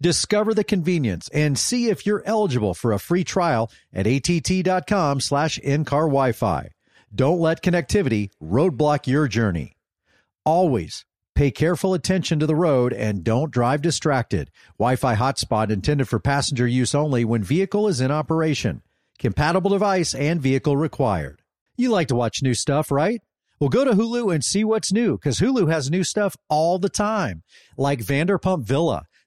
Discover the convenience and see if you're eligible for a free trial at att.com slash in-car Wi-Fi. Don't let connectivity roadblock your journey. Always pay careful attention to the road and don't drive distracted. Wi-Fi hotspot intended for passenger use only when vehicle is in operation. Compatible device and vehicle required. You like to watch new stuff, right? Well, go to Hulu and see what's new because Hulu has new stuff all the time, like Vanderpump Villa,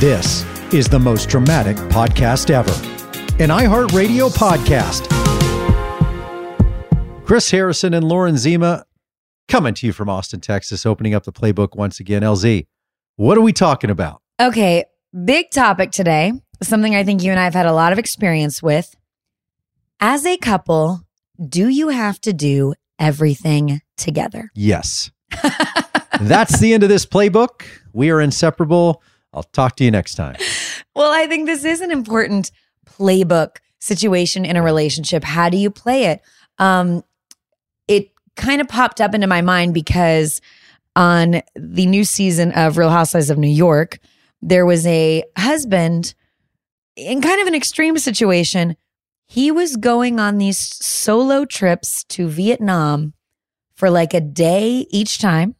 This is the most dramatic podcast ever, an iHeartRadio podcast. Chris Harrison and Lauren Zima coming to you from Austin, Texas, opening up the playbook once again. LZ, what are we talking about? Okay, big topic today. Something I think you and I have had a lot of experience with. As a couple, do you have to do everything together? Yes. That's the end of this playbook. We are inseparable. I'll talk to you next time. Well, I think this is an important playbook situation in a relationship. How do you play it? Um, it kind of popped up into my mind because on the new season of Real Housewives of New York, there was a husband in kind of an extreme situation. He was going on these solo trips to Vietnam for like a day each time.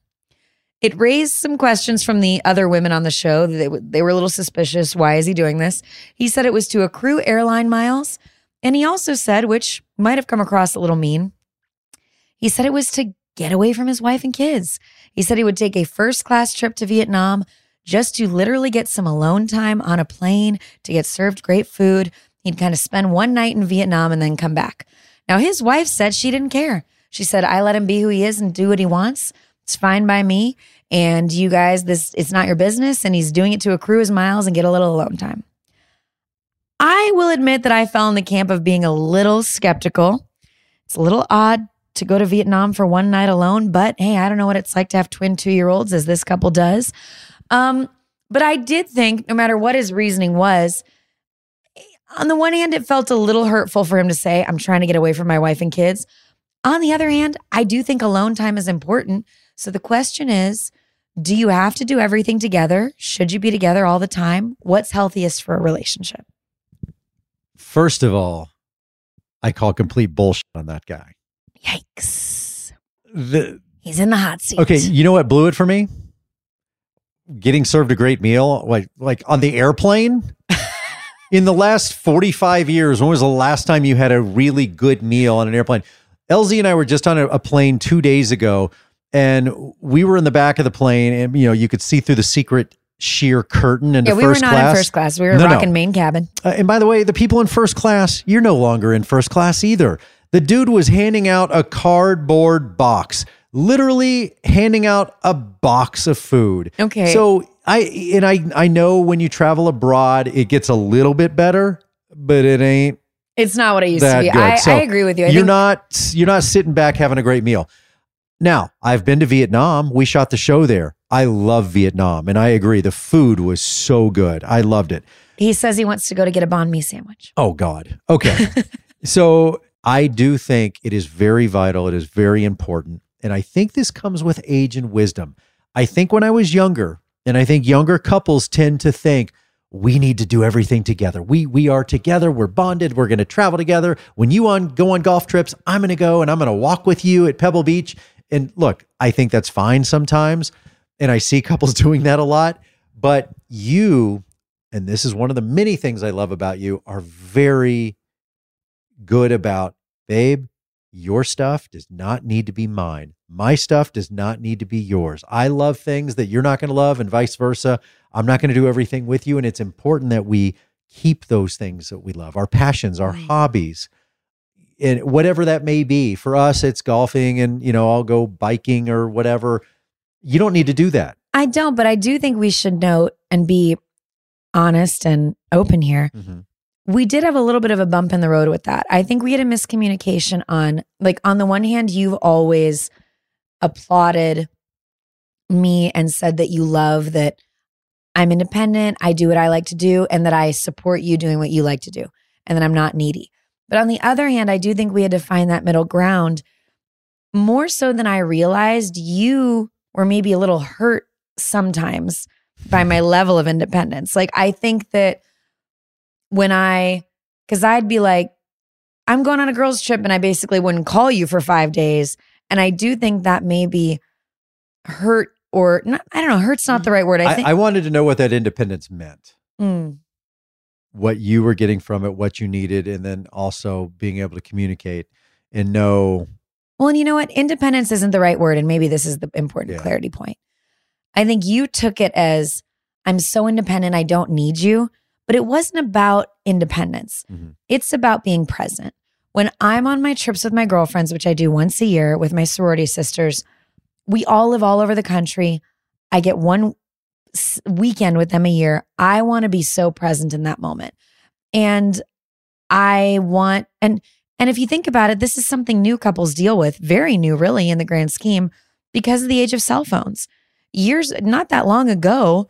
It raised some questions from the other women on the show. They, they were a little suspicious. Why is he doing this? He said it was to accrue airline miles. And he also said, which might have come across a little mean, he said it was to get away from his wife and kids. He said he would take a first class trip to Vietnam just to literally get some alone time on a plane, to get served great food. He'd kind of spend one night in Vietnam and then come back. Now, his wife said she didn't care. She said, I let him be who he is and do what he wants. It's fine by me. And you guys, this it's not your business. And he's doing it to accrue his miles and get a little alone time. I will admit that I fell in the camp of being a little skeptical. It's a little odd to go to Vietnam for one night alone, but hey, I don't know what it's like to have twin two year olds as this couple does. Um, but I did think, no matter what his reasoning was, on the one hand, it felt a little hurtful for him to say, I'm trying to get away from my wife and kids. On the other hand, I do think alone time is important. So the question is do you have to do everything together? Should you be together all the time? What's healthiest for a relationship? First of all, I call complete bullshit on that guy. Yikes. The, He's in the hot seat. okay, you know what blew it for me? Getting served a great meal, like like on the airplane. In the last 45 years, when was the last time you had a really good meal on an airplane? LZ and I were just on a, a plane two days ago, and we were in the back of the plane, and you know you could see through the secret sheer curtain into Yeah, we first were not class. in first class. We were No, no. rocking main cabin. Uh, and by the way, the people in first class, you're no longer in first class either. The dude was handing out a cardboard box, literally handing out a box of food. Okay. So I and I I know when you travel abroad, it gets a little bit better, but it ain't It's not what it used to be. I, So I agree with you. I you're think not you're not sitting back having a great meal. Now, I've been to Vietnam. We shot the show there. I love Vietnam, and I agree. The food was so good. I loved it. he says he wants to go to get a banh mi sandwich. Oh God. Okay. so I do think it is very vital. It is very important. And I think this comes with age and wisdom. I think when I was younger, and I think younger couples tend to think we need to do everything together. We we are together. We're bonded. We're going to travel together. When you on go on golf trips, I'm going to go and I'm going to walk with you at Pebble Beach. And look, I think that's fine sometimes, and I see couples doing that a lot. But you, and this is one of the many things I love about you, are very good about, babe. Your stuff does not need to be mine. My stuff does not need to be yours. I love things that you're not going to love, and vice versa. I'm not going to do everything with you. And it's important that we keep those things that we love our passions, our hobbies, and whatever that may be. For us, it's golfing, and, you know, I'll go biking or whatever. You don't need to do that. I don't, but I do think we should note and be honest and open here. Mm-hmm. We did have a little bit of a bump in the road with that. I think we had a miscommunication on, like, on the one hand, you've always applauded me and said that you love that I'm independent, I do what I like to do, and that I support you doing what you like to do, and that I'm not needy. But on the other hand, I do think we had to find that middle ground more so than I realized. You were maybe a little hurt sometimes by my level of independence. Like, I think that when I, because I'd be like, I'm going on a girls' trip and I basically wouldn't call you for five days. And I do think that maybe hurt or not, I don't know, hurt's not the right word. I I, I wanted to know what that independence meant. Mm, what you were getting from it, what you needed, and then also being able to communicate and know. Well, and you know what? Independence isn't the right word. And maybe this is the important Yeah. clarity point. I think you took it as I'm so independent, I don't need you. But it wasn't about independence, Mhm. it's about being present. When I'm on my trips with my girlfriends, which I do once a year with my sorority sisters, we all live all over the country. I get one weekend with them a year. I want to be so present in that moment. And I want, and and if you think about it, this is something new couples deal with, very new, really, in the grand scheme, because of the age of cell phones. Years, not that long ago,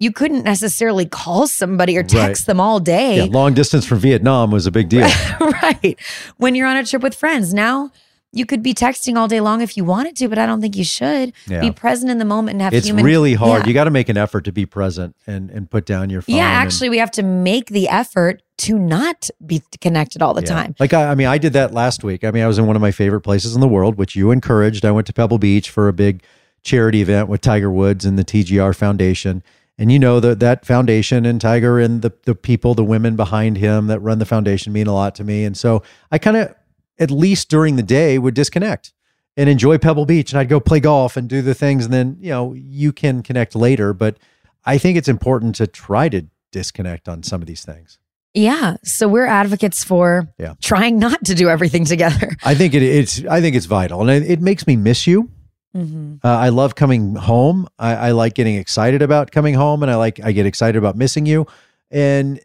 you couldn't necessarily call somebody or Right. text them all day. Yeah, long distance from Vietnam was a big deal. right. When you're on a trip with friends. Now you could be texting all day long if you wanted to, but I don't think you should. Yeah. Be present in the moment and have It's human really hard. Yeah. You got to make an effort to be present and and put down your phone. yeah, and- actually, we have to make the effort to not be connected all the Yeah. time. Like I, I mean, I did that last week. I mean, I was in one of my favorite places in the world, which you encouraged. I went to Pebble Beach for a big charity event with Tiger Woods and the TGR Foundation. And you know that that foundation and Tiger and the the people, the women behind him that run the foundation mean a lot to me. And so I kind of, at least during the day, would disconnect and enjoy Pebble Beach. And I'd go play golf and do the things. And then you know you can connect later. But I think it's important to try to disconnect on some of these things. Yeah. So we're advocates for Yeah. trying not to do everything together. I think it, it's I think it's vital, and it, it makes me miss you. Mhm. Uh, I love coming home. I, I like getting excited about coming home, and I like I get excited about missing you. And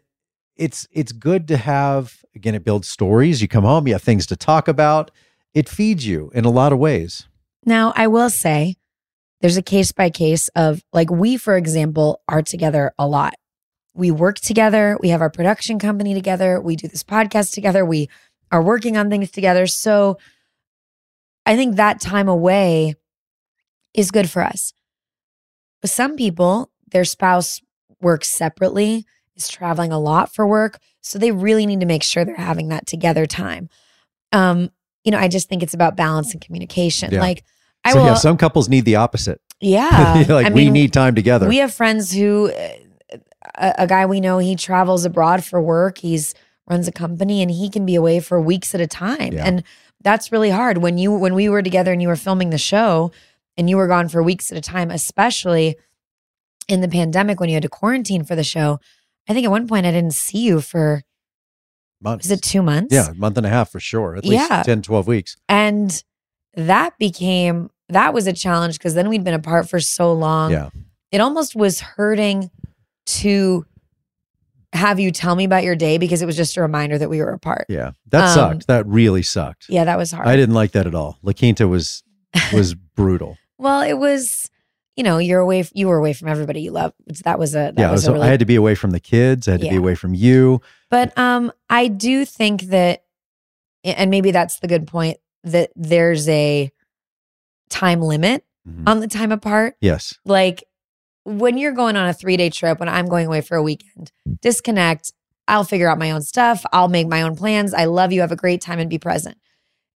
it's it's good to have again. It builds stories. You come home, you have things to talk about. It feeds you in a lot of ways. Now, I will say there's a case by case of like we, for example, are together a lot. We work together. We have our production company together. We do this podcast together. We are working on things together. So I think that time away is good for us. But some people, their spouse works separately, is traveling a lot for work. So they really need to make sure they're having that together time. Um, you know, I just think it's about balance and communication. Yeah. Like, I so will, yeah, some couples need the opposite. yeah. like I we mean, need time together. we have friends who, uh, a, a guy we know, he travels abroad for work. He's runs a company and he can be away for weeks at a time. Yeah. And that's really hard when you when we were together and you were filming the show and you were gone for weeks at a time, especially in the pandemic when you had to quarantine for the show. I think at one point I didn't see you for Months. was it two months? yeah, a month and a half for sure. At least Yeah. 10, 12 weeks. And that became that was a challenge because then we'd been apart for so long. Yeah. It almost was hurting to have you tell me about your day because it was just a reminder that we were apart. Yeah. That Um, sucked. That really sucked. Yeah, that was hard. I didn't like that at all. La Quinta was was brutal. well, it was, you know, you're away. You were away from everybody you love. That was a that yeah, was was, a really I had to be away from the kids. I had to be away from you. But um, I do think that, and maybe that's the good point that there's a time limit Mhm. on the time apart. yes. Like when you're going on a three day trip, when I'm going away for a weekend, disconnect. I'll figure out my own stuff. I'll make my own plans. I love you. Have a great time and be present.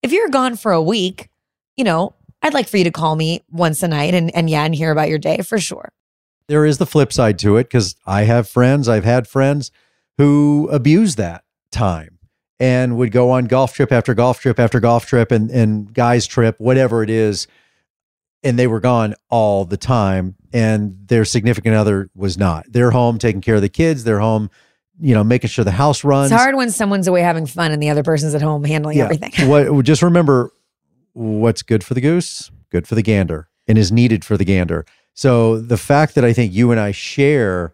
If you're gone for a week, you know, I'd like for you to call me once a night and, and yeah, and hear about your day for sure. There is the flip side to it because I have friends, I've had friends who abuse that time and would go on golf trip after golf trip after golf trip and, and guys trip, whatever it is. And they were gone all the time. And their significant other was not. They're home taking care of the kids. They're home, you know, making sure the house runs. It's hard when someone's away having fun and the other person's at home handling everything. what just remember what's good for the goose, good for the gander, and is needed for the gander. So the fact that I think you and I share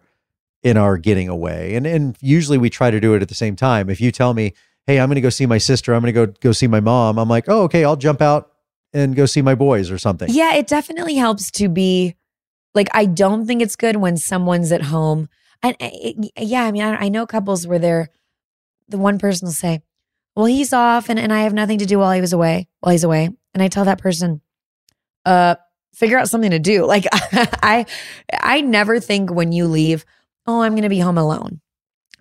in our getting away, and and usually we try to do it at the same time. If you tell me, "Hey, I'm going to go see my sister. I'm going to go go see my mom," I'm like, "Oh, okay, I'll jump out and go see my boys or something." Yeah, it definitely helps to be like, I don't think it's good when someone's at home. And uh, it- yeah, I mean, I, I know couples where they're, the one person will say, well, he's off and, and I have nothing to do while he was away, while he's away. And I tell that person, uh, figure out something to do. Like I, I never think when you leave, oh, I'm going to be home alone.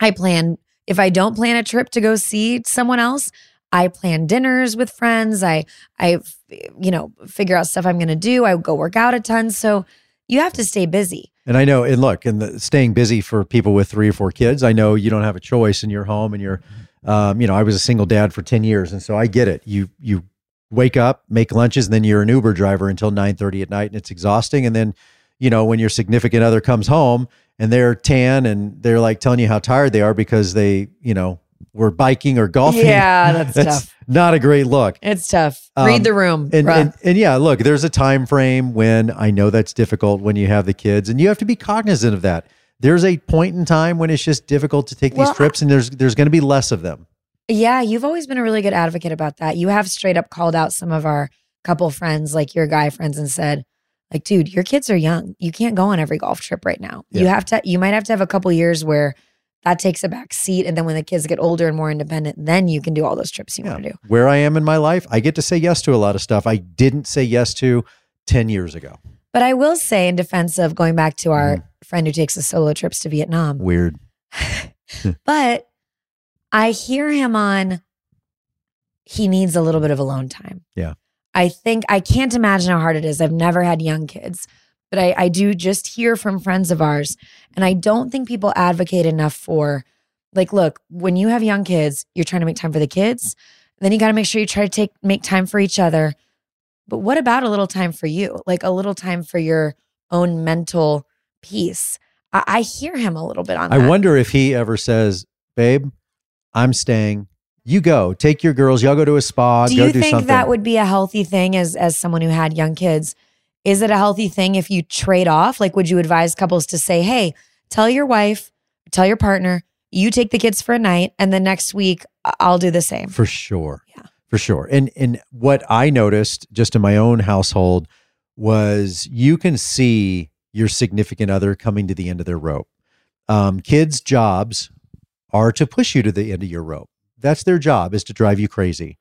I plan, if I don't plan a trip to go see someone else, I plan dinners with friends. I, I, you know, figure out stuff I'm going to do. I go work out a ton. So you have to stay busy. And I know, and look, and the, staying busy for people with three or four kids, I know you don't have a choice in your home, and you're, um, you know, I was a single dad for ten years, and so I get it. You you wake up, make lunches, and then you're an Uber driver until nine thirty at night, and it's exhausting. And then, you know, when your significant other comes home and they're tan and they're like telling you how tired they are because they, you know, were biking or golfing. Yeah, that's tough. Not a great look. It's tough. Um, Read the room. And, and and yeah, look, there's a time frame when I know that's difficult when you have the kids, and you have to be cognizant of that. There's a point in time when it's just difficult to take Well, these trips, and there's there's going to be less of them. Yeah, you've always been a really good advocate about that. You have straight up called out some of our couple friends, like your guy friends, and said, like, dude, your kids are young. You can't go on every golf trip right now. You have to, you might have to have a couple years where that takes a back seat. And then when the kids get older and more independent, then you can do all those trips you Yeah. want to do. Where I am in my life, I get to say yes to a lot of stuff I didn't say yes to ten years ago. But I will say, in defense of going back to our Mm-hmm. friend who takes the solo trips to Vietnam, Weird. but I hear him on he needs a little bit of alone time. Yeah. I think I can't imagine how hard it is. I've never had young kids, but I, I do just hear from friends of ours. And I don't think people advocate enough for like, look, when you have young kids, you're trying to make time for the kids. Then you got to make sure you try to take make time for each other. But what about a little time for you? Like a little time for your own mental peace. I, I hear him a little bit on I that. wonder if he ever says, "Babe, I'm staying. You go. Take your girls. Y'all go to a spa. do go you do think something." that would be a healthy thing as as someone who had young kids is it a healthy thing if you trade off like would you advise couples to say hey tell your wife tell your partner you take the kids for a night and the next week i'll do the same for sure. For sure. And and what I noticed just in my own household was you can see your significant other coming to the end of their rope. Um, kids' jobs are to push you to the end of your rope. That's their job is to drive you crazy.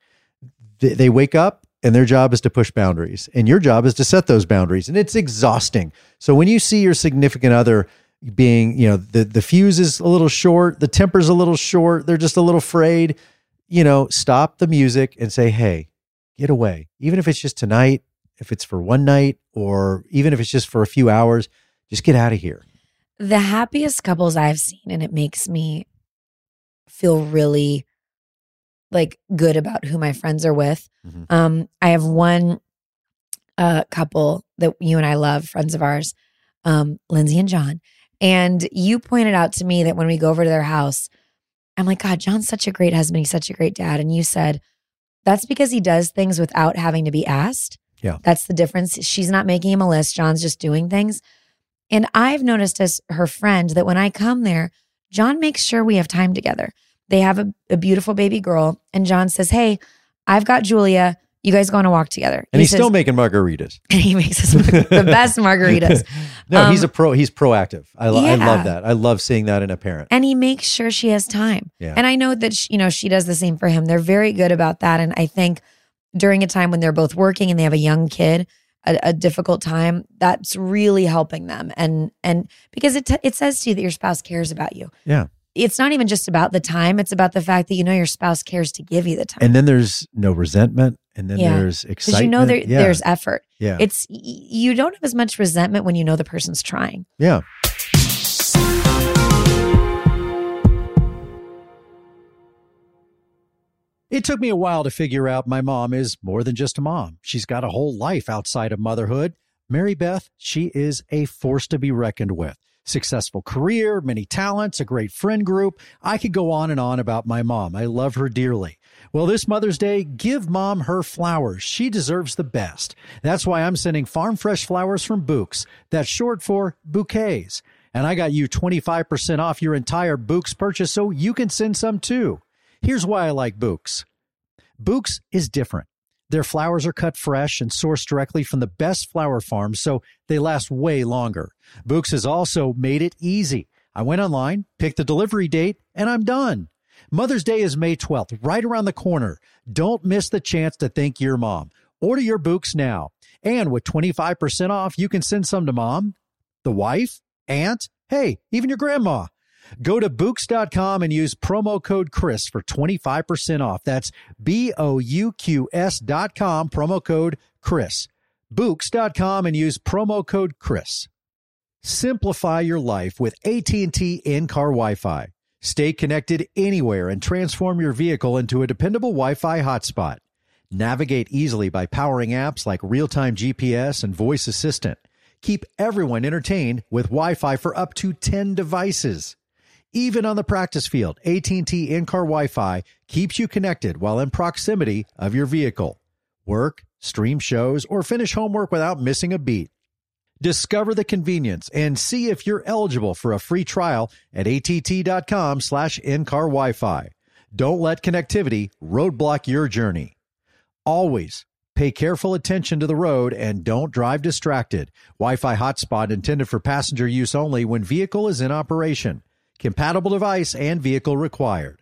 They, they wake up and their job is to push boundaries, and your job is to set those boundaries, and it's exhausting. So when you see your significant other being, you know, the the fuse is a little short, the temper's a little short, they're just a little frayed, you know, stop the music and say, "Hey, get away." Even if it's just tonight, if it's for one night, or even if it's just for a few hours, just get out of here. the happiest couples i've seen and it makes me feel really like good about who my friends are with Mhm. um i have one uh couple that you and i love friends of ours um lindsay and john and you pointed out to me that when we go over to their house i'm like god john's such a great husband he's such a great dad and you said that's because he does things without having to be asked Yeah. that's the difference she's not making him a list john's just doing things and I've noticed as her friend that when I come there, John makes sure we have time together. They have a, a beautiful baby girl, and John says, Hey, I've got Julia. You guys go on a walk together. And He he's says- still making margaritas. and he makes us the best margaritas. no, he's Um, a pro. He's proactive. I, lo- I love that. I love seeing that in a parent. And he makes sure she has time. Yeah. And I know that she, you know she does the same for him. They're very good about that. And I think during a time when they're both working and they have a young kid, a, a difficult time, that's really helping them. And and because it t- it says to you that your spouse cares about you. Yeah. It's not even just about the time; it's about the fact that you know your spouse cares to give you the time. And then there's no resentment, and then Yeah. there's because excitement. you know there, yeah. there's effort. yeah, It's you don't have as much resentment when you know the person's trying. yeah. It took me a while to figure out my mom is more than just a mom. She's got a whole life outside of motherhood. Mary Beth, she is a force to be reckoned with. Successful career, many talents, a great friend group. I could go on and on about my mom. I love her dearly. Well, this Mother's Day, give mom her flowers. She deserves the best. That's why I'm sending farm fresh flowers from Bouqs. That's short for bouquets. And I got you 25% off your entire Bouqs purchase so you can send some too. Here's why I like Bouqs. Bouqs is different. Their flowers are cut fresh and sourced directly from the best flower farms, so they last way longer. Bouqs has also made it easy. I went online, picked the delivery date, and I'm done. Mother's Day is May 12th, right around the corner. Don't miss the chance to thank your mom. Order your Bouqs now. And with 25% off, you can send some to mom, the wife, aunt, hey, even your grandma. Go to Bouqs.com and use promo code Chris for 25% off. That's B O U Q S dot com, promo code Chris. Bouqs.com and use promo code Chris. Simplify your life with AT&T in-car Wi-Fi. Stay connected anywhere and transform your vehicle into a dependable Wi-Fi hotspot. Navigate easily by powering apps like real-time GPS and voice assistant. Keep everyone entertained with Wi-Fi for up to 10 devices. Even on the practice field, AT&T in-car Wi-Fi keeps you connected while in proximity of your vehicle. Work, stream shows, or finish homework without missing a beat. Discover the convenience and see if you're eligible for a free trial at att.com slash in-car Wi-Fi. Don't let connectivity roadblock your journey. Always pay careful attention to the road and don't drive distracted. Wi-Fi hotspot intended for passenger use only when vehicle is in operation. Compatible device and vehicle required.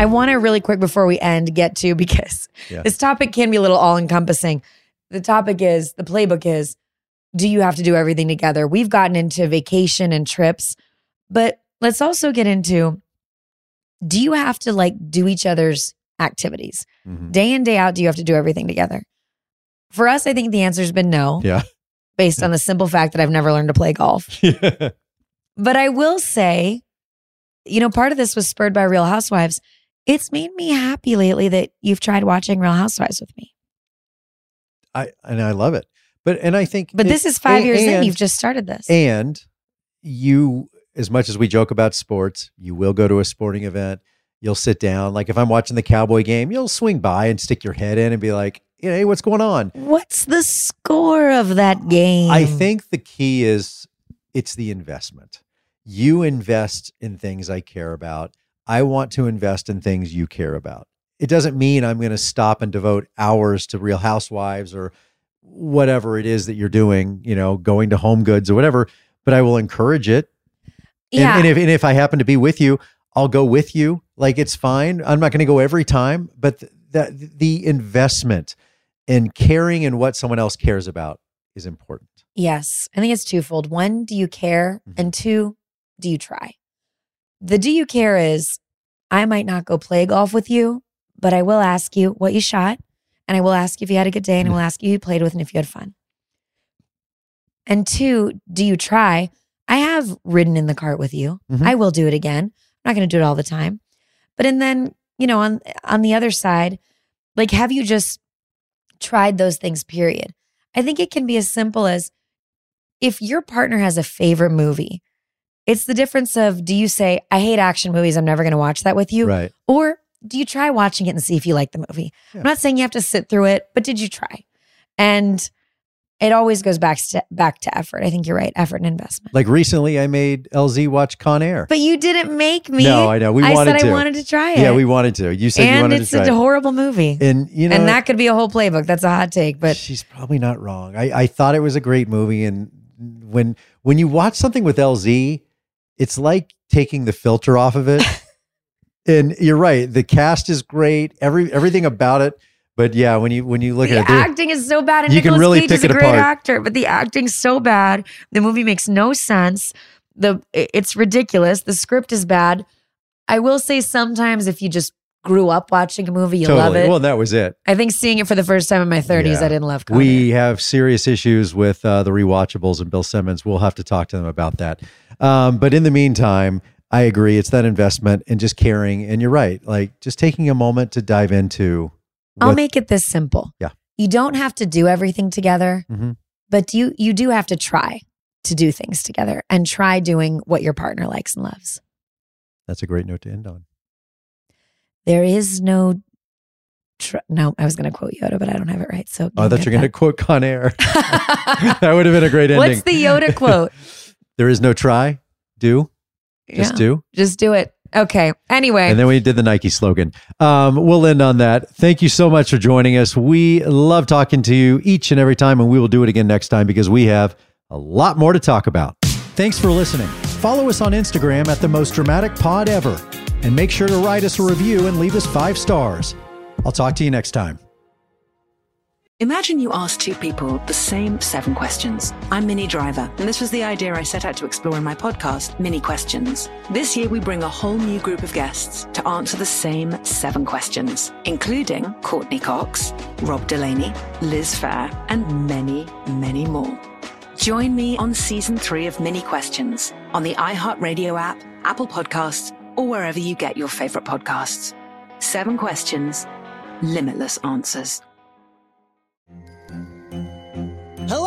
I want to really quick before we end get to because Yeah. this topic can be a little all encompassing. The topic is the playbook is do you have to do everything together? We've gotten into vacation and trips, but let's also get into do you have to like do each other's activities? Mhm. Day in, day out, do you have to do everything together? For us, I think the answer's been no, Yeah. based on the simple fact that I've never learned to play golf. Yeah. But I will say, you know, part of this was spurred by Real Housewives. It's made me happy lately that you've tried watching Real Housewives with me. I and I love it. But and I think But it- this is five and- years in. You've just started this. And you, as much as we joke about sports, you will go to a sporting event. You'll sit down. Like if I'm watching the Cowboy game, you'll swing by and stick your head in and be like, hey, what's going on? What's the score of that game? I think the key is it's the investment. You invest in things I care about. I want to invest in things you care about. It doesn't mean I'm going to stop and devote hours to Real Housewives or whatever it is that you're doing, you know, going to Home Goods or whatever, but I will encourage it. And, yeah. and if and if I happen to be with you, I'll go with you. Like it's fine. I'm not going to go every time, but th- that the investment and caring in what someone else cares about is important. yes. I think it's twofold. One, do you care? Mhm. And two, do you try? The do you care is I might not go play golf with you, but I will ask you what you shot and I will ask you if you had a good day and I will ask you who you played with and if you had fun. And two, do you try? I have ridden in the cart with you. Mhm. I will do it again. I'm not going to do it all the time. But and then, you know, on on the other side, like have you just tried those things period? I think it can be as simple as if your partner has a favorite movie, it's the difference of do you say, I hate action movies, I'm never going to watch that with you? Right. Or do you try watching it and see if you like the movie? Yeah. I'm not saying you have to sit through it, but did you try? And it always goes back to back to effort. I think you're right, effort and investment. Like recently, I made LZ watch Con Air. But you didn't make me. No, I know. We I wanted said to. I wanted to try it. yeah, we wanted to. You said you and wanted it's to try. a horrible movie. and you know, and that could be a whole playbook. That's a hot take, but she's probably not wrong. I, I thought it was a great movie, and when when you watch something with LZ, it's like taking the filter off of it. and you're right. The cast is great. Every everything about it. But yeah, when you when you look the at it, acting is so bad. And You can really Cage pick is a it great apart. actor, but the acting's so bad. The movie makes no sense. The it's ridiculous. The script is bad. I will say sometimes if you just grew up watching a movie, you totally. love it. Well, that was it. I think seeing it for the first time in my 30s, Yeah. I didn't love Con We have serious issues with uh, the rewatchables and Bill Simmons. We'll have to talk to them about that. Um, but in the meantime, I agree. It's that investment and just caring. And you're right. Like just taking a moment to dive into. I'll make it this simple. Yeah. You don't have to do everything together, Mhm. but you you do have to try to do things together and try doing what your partner likes and loves. That's a great note to end on. There is no tr- no, I was going to quote Yoda, but I don't have it right. So Oh, I thought you're going to quote Con Air. that would have been a great ending. What's the Yoda quote? there is no try, do, just Yeah, do. Just do it. Okay. Anyway, And then we did the Nike slogan. Um, we'll end on that. Thank you so much for joining us. We love talking to you each and every time, and we will do it again next time because we have a lot more to talk about. Thanks for listening. Follow us on Instagram at the most dramatic pod ever. And make sure to write us a review and leave us five stars. I'll talk to you next time. Imagine you ask two people the same seven questions. I'm Minnie Driver, and this was the idea I set out to explore in my podcast, Minnie Questions. This year, we bring a whole new group of guests to answer the same seven questions, including Courteney Cox, Rob Delaney, Liz Phair, and many, many more. Join me on season three of Minnie Questions on the iHeartRadio app, Apple Podcasts, or wherever you get your favorite podcasts. Seven questions, limitless answers. Hello,